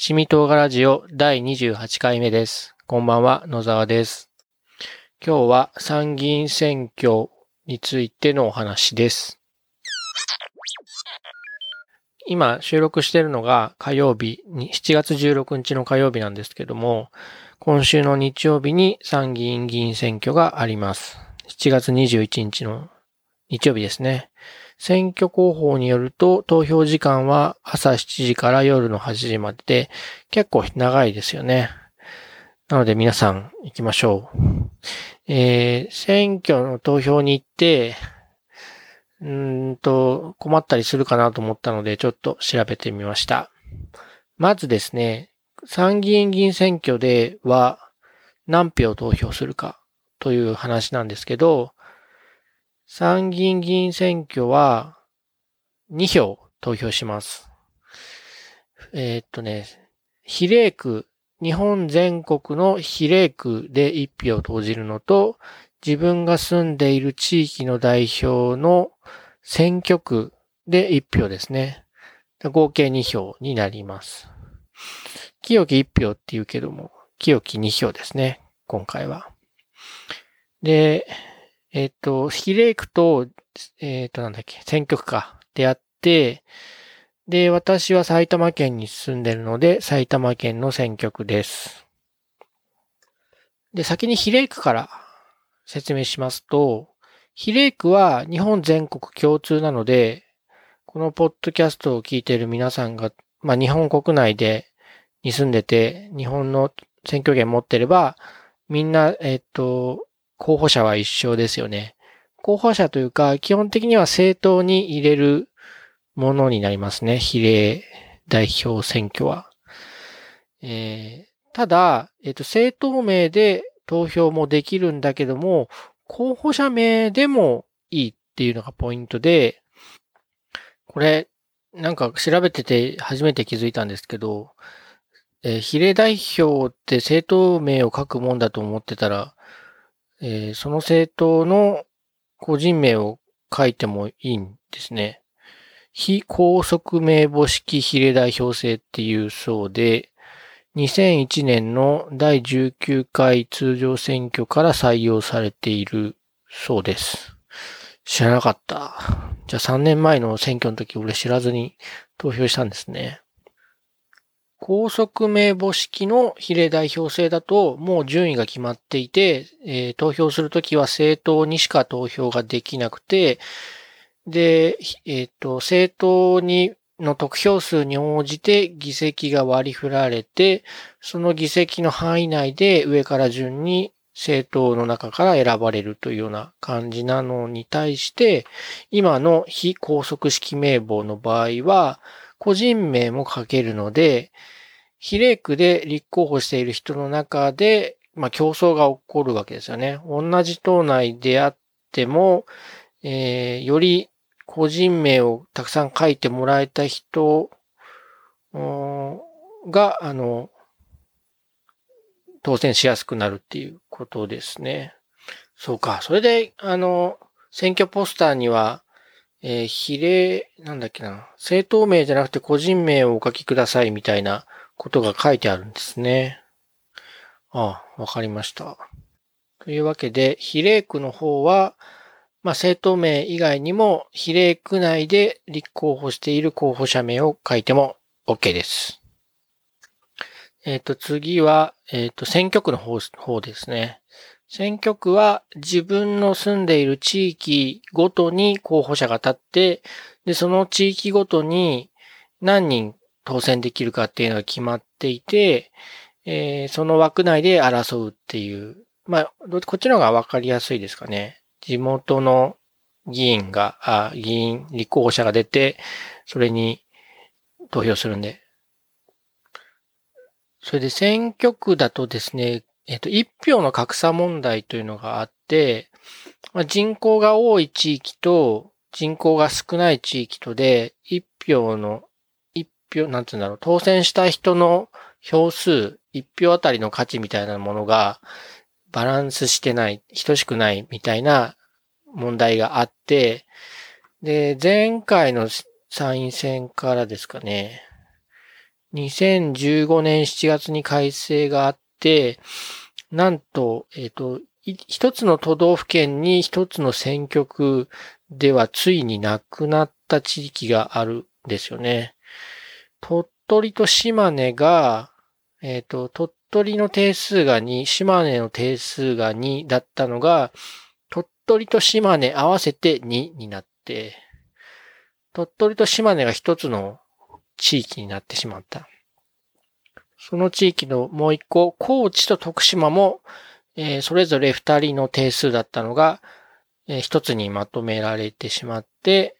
七味唐辛ラジオ第28回目です。こんばんは、野沢です。今日は参議院選挙についてのお話です。今収録しているのが火曜日に、7月16日の火曜日なんですけども、今週の日曜日に参議院議員選挙があります。7月21日の日曜日ですね。選挙広報によると投票時間は朝7時から夜の8時までで結構長いですよね。なので皆さん行きましょう。えー、選挙の投票に行って、うんと困ったりするかなと思ったのでちょっと調べてみました。まずですね、参議院議員選挙では何票投票するかという話なんですけど、参議院議員選挙は2票投票します。えーっとね、比例区、日本全国の比例区で1票投じるのと、自分が住んでいる地域の代表の選挙区で1票ですね。合計2票になります。清き1票って言うけども、清き2票ですね。今回は。で、えっ、と、比例区と、えっ、と、なんだっけ、選挙区か、でやって、で、私は埼玉県に住んでるので、埼玉県の選挙区です。で、先に比例区から説明しますと、比例区は日本全国共通なので、このポッドキャストを聞いている皆さんが、まあ、日本国内で、に住んでて、日本の選挙権持ってれば、みんな、えっ、と、候補者は一緒ですよね。候補者というか、基本的には政党に入れるものになりますね。比例代表選挙は。えーただ、えっ、と、政党名で投票もできるんだけども、候補者名でもいいっていうのがポイントで、これ、なんか調べてて初めて気づいたんですけど、えー比例代表って政党名を書くもんだと思ってたら、えーその政党の個人名を書いてもいいんですね。非拘束名簿式比例代表制っていうそうで、2001年の第19回通常選挙から採用されているそうです。知らなかった。じゃあ3年前の選挙の時俺知らずに投票したんですね。高速名簿式の比例代表制だと、もう順位が決まっていて、えー投票するときは政党にしか投票ができなくて、で、えっ、と、政党に、の得票数に応じて議席が割り振られて、その議席の範囲内で上から順に政党の中から選ばれるというような感じなのに対して、今の非拘束式名簿の場合は、個人名も書けるので、比例区で立候補している人の中で、まあ競争が起こるわけですよね。同じ党内であっても、えーより個人名をたくさん書いてもらえた人が、あの、当選しやすくなるっていうことですね。そうか。それで、あの、選挙ポスターには、えー比例、なんだっけな、政党名じゃなくて個人名をお書きくださいみたいなことが書いてあるんですね。ああ、わかりました。というわけで、比例区の方は、まあ、政党名以外にも、比例区内で立候補している候補者名を書いても OK です。えっ、と、次は、えっ、と、選挙区の方方ですね。選挙区は自分の住んでいる地域ごとに候補者が立って、で、その地域ごとに何人当選できるかっていうのが決まっていて、えーその枠内で争うっていう、まあ、こっちの方がわかりやすいですかね。地元の議員が、あ、議員、立候補者が出て、それに投票するんで。それで選挙区だとですね、えっと、一票の格差問題というのがあって、まあ、人口が多い地域と人口が少ない地域とで、一票の、一票、なんつうんだろう、当選した人の票数、一票あたりの価値みたいなものがバランスしてない、等しくないみたいな問題があって、で、前回の参院選からですかね、2015年7月に改正があって、なんと、えっ、ー、と、一つの都道府県に一つの選挙区ではついになくなった地域があるんですよね。鳥取と島根が、えっ、ー、と、鳥取の定数が2、島根の定数が2だったのが、鳥取と島根合わせて2になって、鳥取と島根が一つの地域になってしまった。その地域のもう一個、高知と徳島も、えー、それぞれ二人の定数だったのが、えー、一つにまとめられてしまって、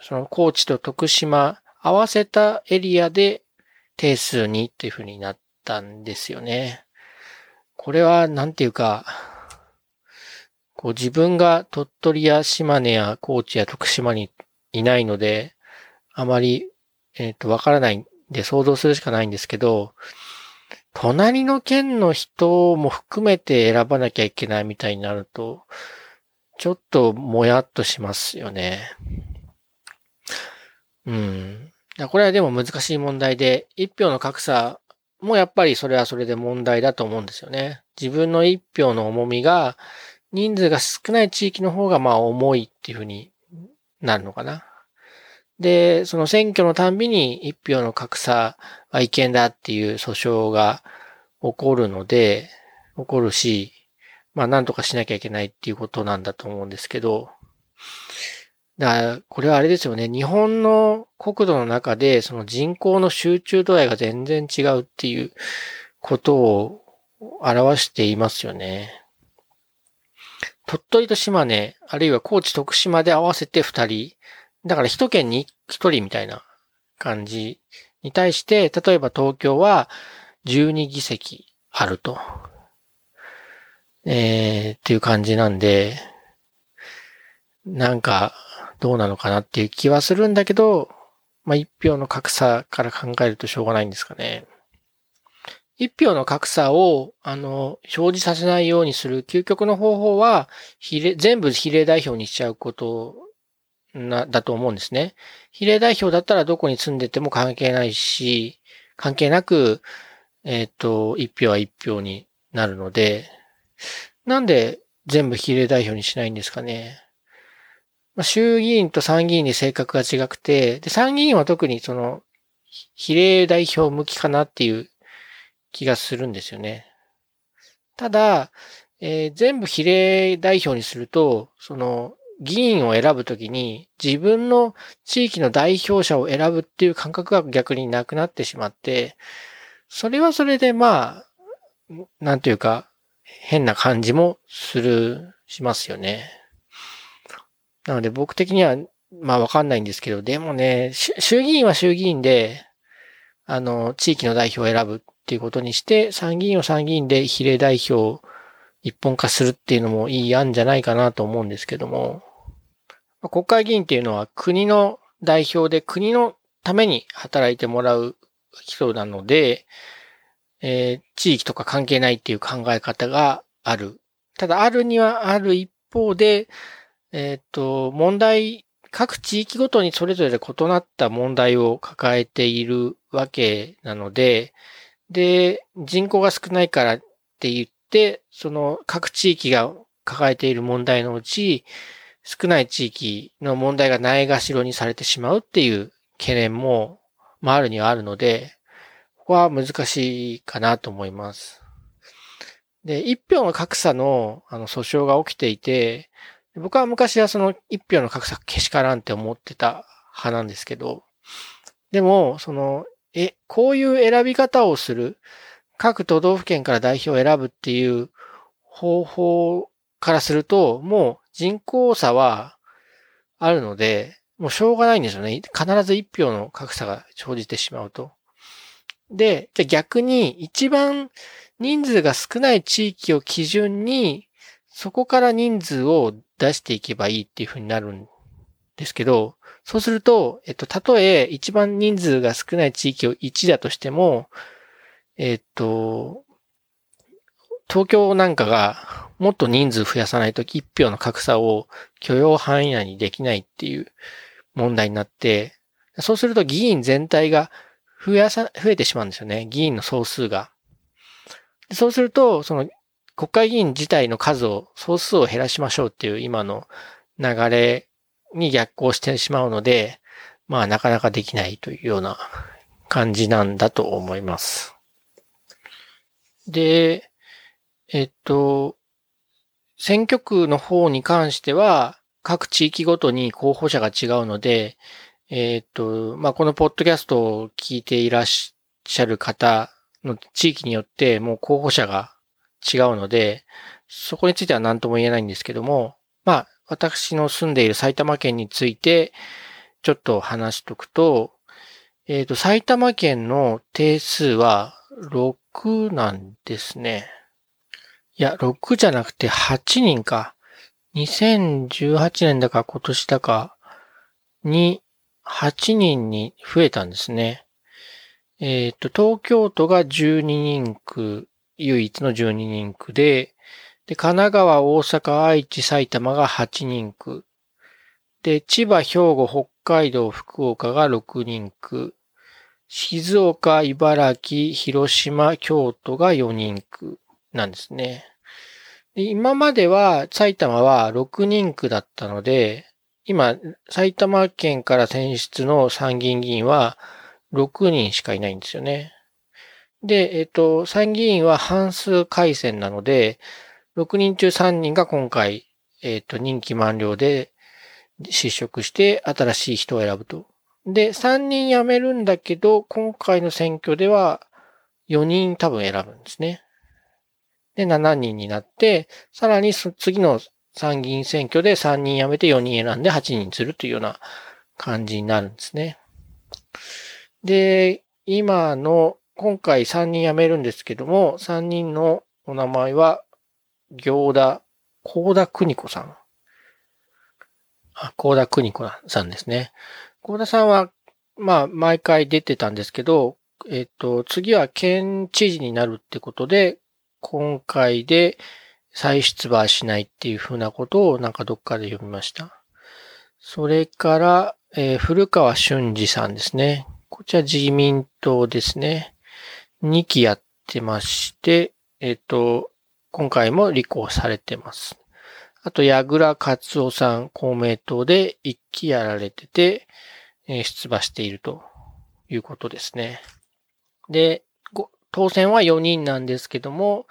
その高知と徳島合わせたエリアで定数にっていう風になったんですよね。これはなんていうか、こう自分が鳥取や島根や高知や徳島にいないので、あまり、えっ、ー、と、わからないで想像するしかないんですけど、隣の県の人も含めて選ばなきゃいけないみたいになると、ちょっともやっとしますよね。うん。これはでも難しい問題で、一票の格差もやっぱりそれはそれで問題だと思うんですよね。自分の一票の重みが、人数が少ない地域の方がまあ重いっていうふうになるのかな。で、その選挙のたんびに一票の格差は違憲だっていう訴訟が起こるので、起こるし、まあなんとかしなきゃいけないっていうことなんだと思うんですけど、だから、これはあれですよね。日本の国土の中で、その人口の集中度合いが全然違うっていうことを表していますよね。鳥取と島根、あるいは高知徳島で合わせて二人、だから一県に一人みたいな感じに対して、例えば東京は12議席あると。えー、っていう感じなんで、なんかどうなのかなっていう気はするんだけど、まあ一票の格差から考えるとしょうがないんですかね。一票の格差を、あの、表示させないようにする究極の方法は、比例、全部比例代表にしちゃうことな、だと思うんですね。比例代表だったらどこに住んでても関係ないし、関係なく、えっ、ー、と、一票は一票になるので、なんで全部比例代表にしないんですかね。まあ、衆議院と参議院で性格が違くて、で、参議院は特にその、比例代表向きかなっていう気がするんですよね。ただ、えー、全部比例代表にすると、その、議員を選ぶときに自分の地域の代表者を選ぶっていう感覚が逆になくなってしまって、それはそれでまあ、なんというか、変な感じもする、しますよね。なので僕的には、まあわかんないんですけど、でもね、衆議院は衆議院で、あの、地域の代表を選ぶっていうことにして、参議院は参議院で比例代表一本化するっていうのもいい案じゃないかなと思うんですけども、国会議員っていうのは国の代表で国のために働いてもらう人なので、えー、地域とか関係ないっていう考え方がある。ただ、あるにはある一方で、えっ、ー、と、問題、各地域ごとにそれぞれ異なった問題を抱えているわけなので、で、人口が少ないからって言って、その各地域が抱えている問題のうち、少ない地域の問題がないがしろにされてしまうっていう懸念も、まあ、あるにはあるので、ここは難しいかなと思います。で、一票の格差の、あの、訴訟が起きていて、僕は昔はその一票の格差けしからんって思ってた派なんですけど、でも、その、え、こういう選び方をする、各都道府県から代表を選ぶっていう方法からすると、もう人口差はあるので、もうしょうがないんですよね。必ず一票の格差が生じてしまうと。で、じゃ逆に一番人数が少ない地域を基準に、そこから人数を出していけばいいっていうふうになるんですけど、そうすると、えっと、たとえ一番人数が少ない地域を1だとしても、えっと、東京なんかがもっと人数増やさないと一票の格差を許容範囲内にできないっていう問題になって、そうすると議員全体が増やさ、増えてしまうんですよね。議員の総数が。そうすると、その国会議員自体の数を、総数を減らしましょうっていう今の流れに逆行してしまうので、まあなかなかできないというような感じなんだと思います。で、えっと、選挙区の方に関しては、各地域ごとに候補者が違うので、えっと、まあ、このポッドキャストを聞いていらっしゃる方の地域によってもう候補者が違うので、そこについては何とも言えないんですけども、まあ、私の住んでいる埼玉県について、ちょっと話しとくと、えっ、ー、と、埼玉県の定数は6なんですね。いや、6じゃなくて8人か。2018年だか今年だかに8人に増えたんですね。えっ、ー、と、東京都が12人区唯一の12人区で、で、神奈川、大阪、愛知、埼玉が8人区。で、千葉、兵庫、北海道、福岡が6人区。静岡、茨城、広島、京都が4人区なんですね。で今までは埼玉は6人区だったので、今、埼玉県から選出の参議院議員は6人しかいないんですよね。で、えっ、と、参議院は半数改選なので、6人中3人が今回、えっ、と、任期満了で失職して新しい人を選ぶと。で、3人辞めるんだけど、今回の選挙では4人多分選ぶんですね。で、7人になって、さらに次の参議院選挙で3人辞めて4人選んで8人するというような感じになるんですね。で、今の今回3人辞めるんですけども、3人のお名前は、行田、高田邦子さん。あ、高田邦子さんですね。高田さんは、まあ、毎回出てたんですけど、えっ、と、次は県知事になるってことで、今回で再出馬しないっていうふうなことをなんかどっかで読みました。それから、えー、古川俊二さんですね。こちら自民党ですね。2期やってまして、えっ、と、今回も立候補されてます。あと、矢倉克夫さん、公明党で1期やられてて、出馬しているということですね。で、当選は4人なんですけども、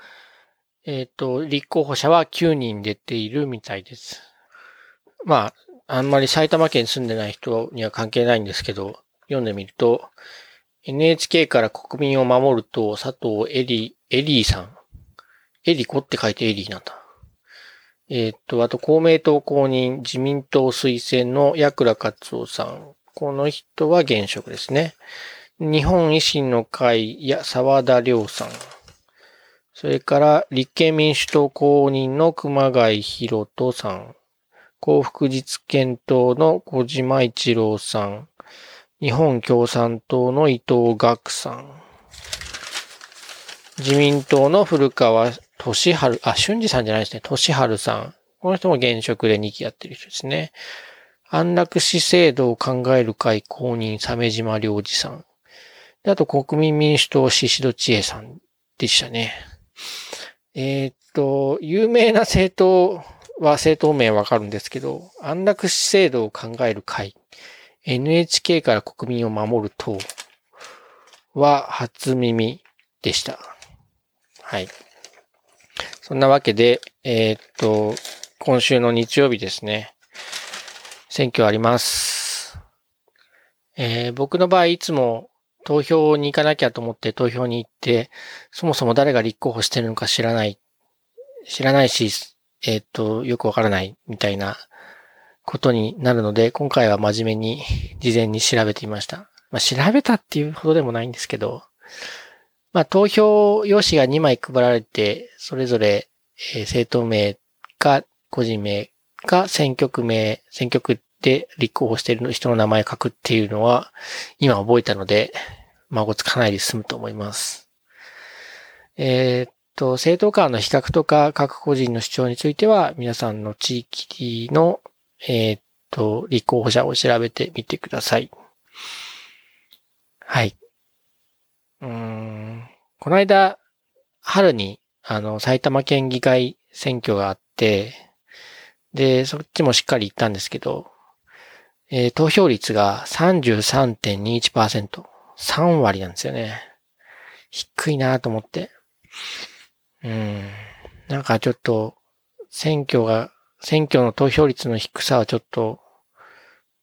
えっ、ー、と、立候補者は9人出ているみたいです。まあ、あんまり埼玉県住んでない人には関係ないんですけど、読んでみると、NHK から国民を守ると、佐藤エリ、エリーさん。エリコって書いてエリーなんだ。えー、と、あと公明党公認自民党推薦の矢倉克夫さん。この人は現職ですね。日本維新の会や沢田亮さん。それから立憲民主党公認の熊谷博人さん。幸福実験党の小島一郎さん。日本共産党の伊藤岳さん。自民党の古川俊春、あ、俊二さんじゃないですね。俊春さん。この人も現職で2期やってる人ですね。安楽死制度を考える会公認、鮫島良二さん。あと、国民民主党、宍戸千恵さんでしたね。えー、っと、有名な政党は政党名わかるんですけど、安楽死制度を考える会 NHK から国民を守る党は初耳でした。はい。そんなわけで、えー、っと、今週の日曜日ですね。選挙あります。えー、僕の場合いつも投票に行かなきゃと思って投票に行って、そもそも誰が立候補してるのか知らない、知らないし、えっ、と、よくわからないみたいなことになるので、今回は真面目に事前に調べてみました。まあ、調べたっていうほどでもないんですけど、まあ、投票用紙が2枚配られて、それぞれ、えー、政党名か個人名か選挙区名、選挙区で立候補している人の名前を書くっていうのは、今覚えたので、孫つかないで済むと思います。えー、っと、政党間の比較とか各個人の主張については、皆さんの地域のえー、っと、立候補者を調べてみてください。はい。うん、この間、春に、あの、埼玉県議会選挙があって、で、そっちもしっかり行ったんですけど、えー、投票率が33.21%。3割なんですよね。低いなと思って。うん。なんかちょっと、選挙が、選挙の投票率の低さはちょっと、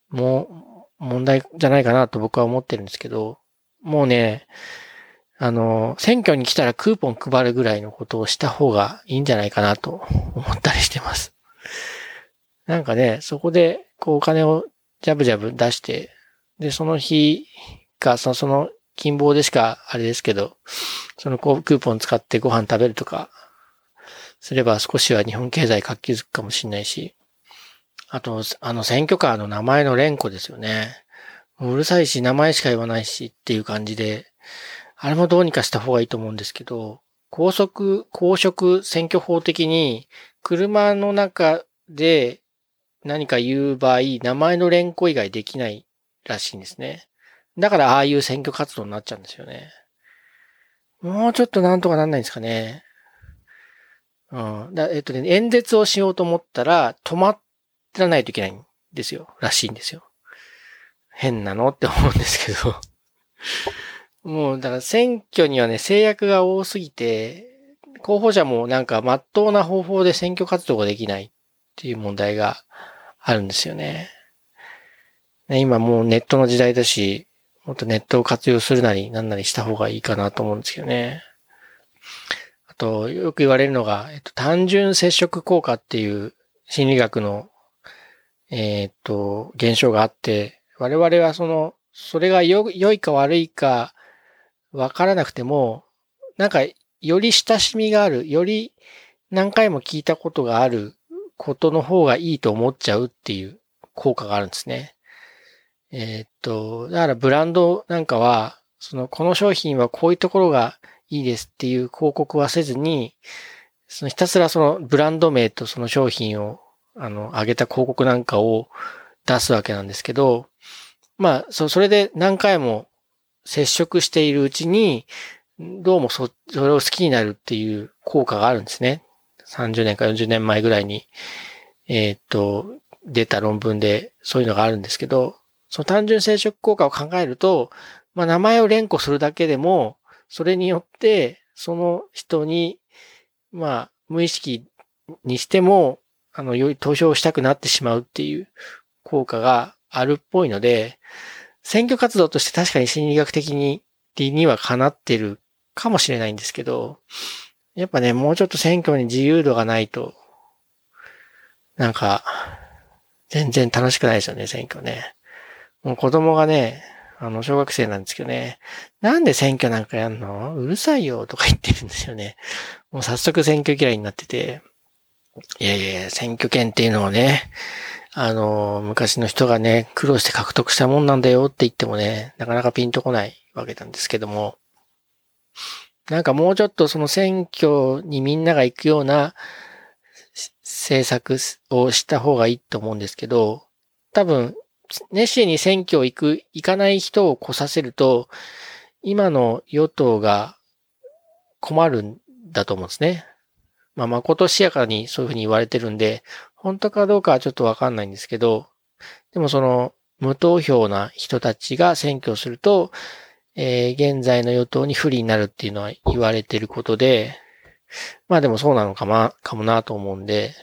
もう、問題じゃないかなと僕は思ってるんですけど、もうね、あの、選挙に来たらクーポン配るぐらいのことをした方がいいんじゃないかなと思ったりしてます。なんかね、そこで、こうお金をジャブジャブ出して、で、その日が、その、その、金棒でしか、あれですけど、そのクーポン使ってご飯食べるとか、すれば少しは日本経済活気づくかもしれないし、あと、あの選挙カーの名前の連呼ですよね。うるさいし、名前しか言わないしっていう感じで、あれもどうにかした方がいいと思うんですけど、高速、公職選挙法的に、車の中で何か言う場合、名前の連呼以外できないらしいんですね。だからああいう選挙活動になっちゃうんですよね。もうちょっとなんとかなんないんですかね。うん。だえっとね、演説をしようと思ったら、止まらないといけないんですよ。らしいんですよ。変なのって思うんですけど。もう、だから選挙にはね、制約が多すぎて、候補者もなんか真っ当な方法で選挙活動ができないっていう問題があるんですよね。今もうネットの時代だし、もっとネットを活用するなりなんなりした方がいいかなと思うんですけどね。あと、よく言われるのが、えっと、単純接触効果っていう心理学の、えー、っと、現象があって、我々はその、それが良いか悪いかわからなくても、なんか、より親しみがある、より何回も聞いたことがあることの方がいいと思っちゃうっていう効果があるんですね。えー、っと、だからブランドなんかは、その、この商品はこういうところがいいですっていう広告はせずに、そのひたすらそのブランド名とその商品を、あの、上げた広告なんかを出すわけなんですけど、まあ、そ、それで何回も接触しているうちに、どうもそ、それを好きになるっていう効果があるんですね。30年か40年前ぐらいに、えー、っと、出た論文でそういうのがあるんですけど、その単純接触効果を考えると、まあ名前を連呼するだけでも、それによって、その人に、まあ無意識にしても、あの、より投票したくなってしまうっていう効果があるっぽいので、選挙活動として確かに心理学的に理にはかなってるかもしれないんですけど、やっぱね、もうちょっと選挙に自由度がないと、なんか、全然楽しくないですよね、選挙ね。もう子供がね、あの、小学生なんですけどね、なんで選挙なんかやんの？うるさいよとか言ってるんですよね。もう早速選挙嫌いになってて、いやいや選挙権っていうのをね、あの、昔の人がね、苦労して獲得したもんなんだよって言ってもね、なかなかピンとこないわけなんですけども、なんかもうちょっとその選挙にみんなが行くような政策をした方がいいと思うんですけど、多分熱心に選挙行く、行かない人を来させると、今の与党が困るんだと思うんですね。まあ、まことしやかにそういうふうに言われてるんで、本当かどうかはちょっとわかんないんですけど、でもその、無投票な人たちが選挙すると、えー、現在の与党に不利になるっていうのは言われてることで、まあでもそうなのかも、かもなと思うんで、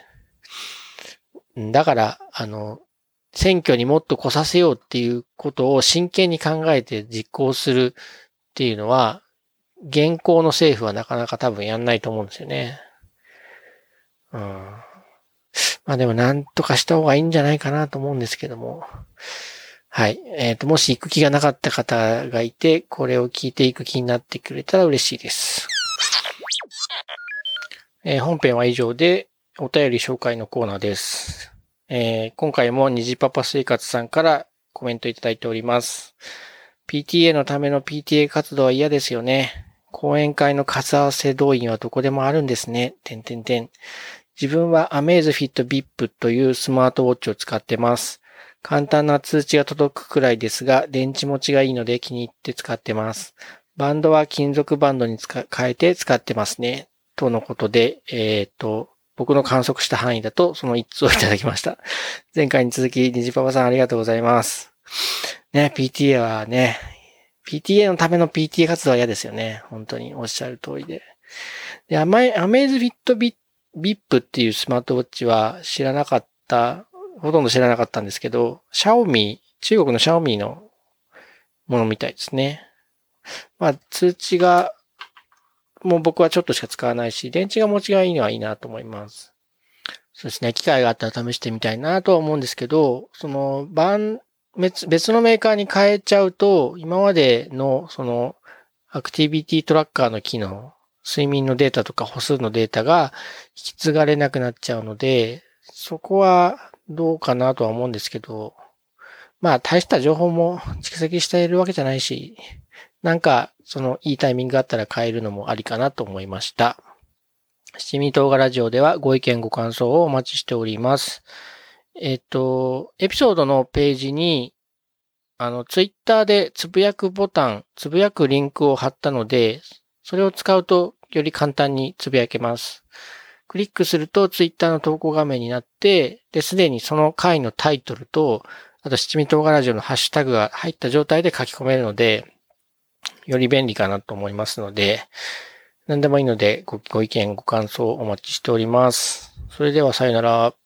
だから、あの、選挙にもっと来させようっていうことを真剣に考えて実行するっていうのは、現行の政府はなかなか多分やんないと思うんですよね。うん。まあでもなんとかした方がいいんじゃないかなと思うんですけども。はい。えっ、ー、と、もし行く気がなかった方がいて、これを聞いていく気になってくれたら嬉しいです。えー、本編は以上で、お便り紹介のコーナーです。えー、今回も虹パパ生活さんからコメントいただいております。PTA のための PTA 活動は嫌ですよね。講演会の数合わせ動員はどこでもあるんですね。てんてんてん。自分は Amazfit VIP というスマートウォッチを使ってます。簡単な通知が届くくらいですが、電池持ちがいいので気に入って使ってます。バンドは金属バンドに変えて使ってますね。とのことで、えっ、と、僕の観測した範囲だとその一通をいただきました。前回に続き、ニジパパさんありがとうございます。ね、PTA はね、PTA のための PTA 活動は嫌ですよね。本当におっしゃる通りで。で、アメアメイズフィットビップっていうスマートウォッチは知らなかった、ほとんど知らなかったんですけど、シャオミ、中国のシャオミのものみたいですね。まあ、通知が、もう僕はちょっとしか使わないし、電池が持ちがいいのはいいなと思います。そうですね。機会があったら試してみたいなとは思うんですけど、その、番、別、別のメーカーに変えちゃうと、今までの、その、アクティビティトラッカーの機能、睡眠のデータとか歩数のデータが引き継がれなくなっちゃうので、そこはどうかなとは思うんですけど、まあ大した情報も蓄積しているわけじゃないし、なんかそのいいタイミングがあったら変えるのもありかなと思いました。七味唐辛ラジオではご意見ご感想をお待ちしております。えっ、と、エピソードのページに、あの、ツイッターでつぶやくボタン、つぶやくリンクを貼ったので、それを使うとより簡単につぶやけます。クリックするとツイッターの投稿画面になって、で、すでにその回のタイトルと、あと七味唐辛ラジオのハッシュタグが入った状態で書き込めるので、より便利かなと思いますので、何でもいいのでごご意見、ご感想お待ちしております。それではさよなら。